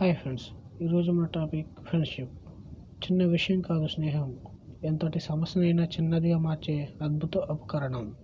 Hi friends ఈరోజు మన topic friendship. చిన్న విషయం కాదు స్నేహం. ఎంతటి సమస్యనైనా చిన్నదిగా మార్చే అద్భుత ఉపకరణం.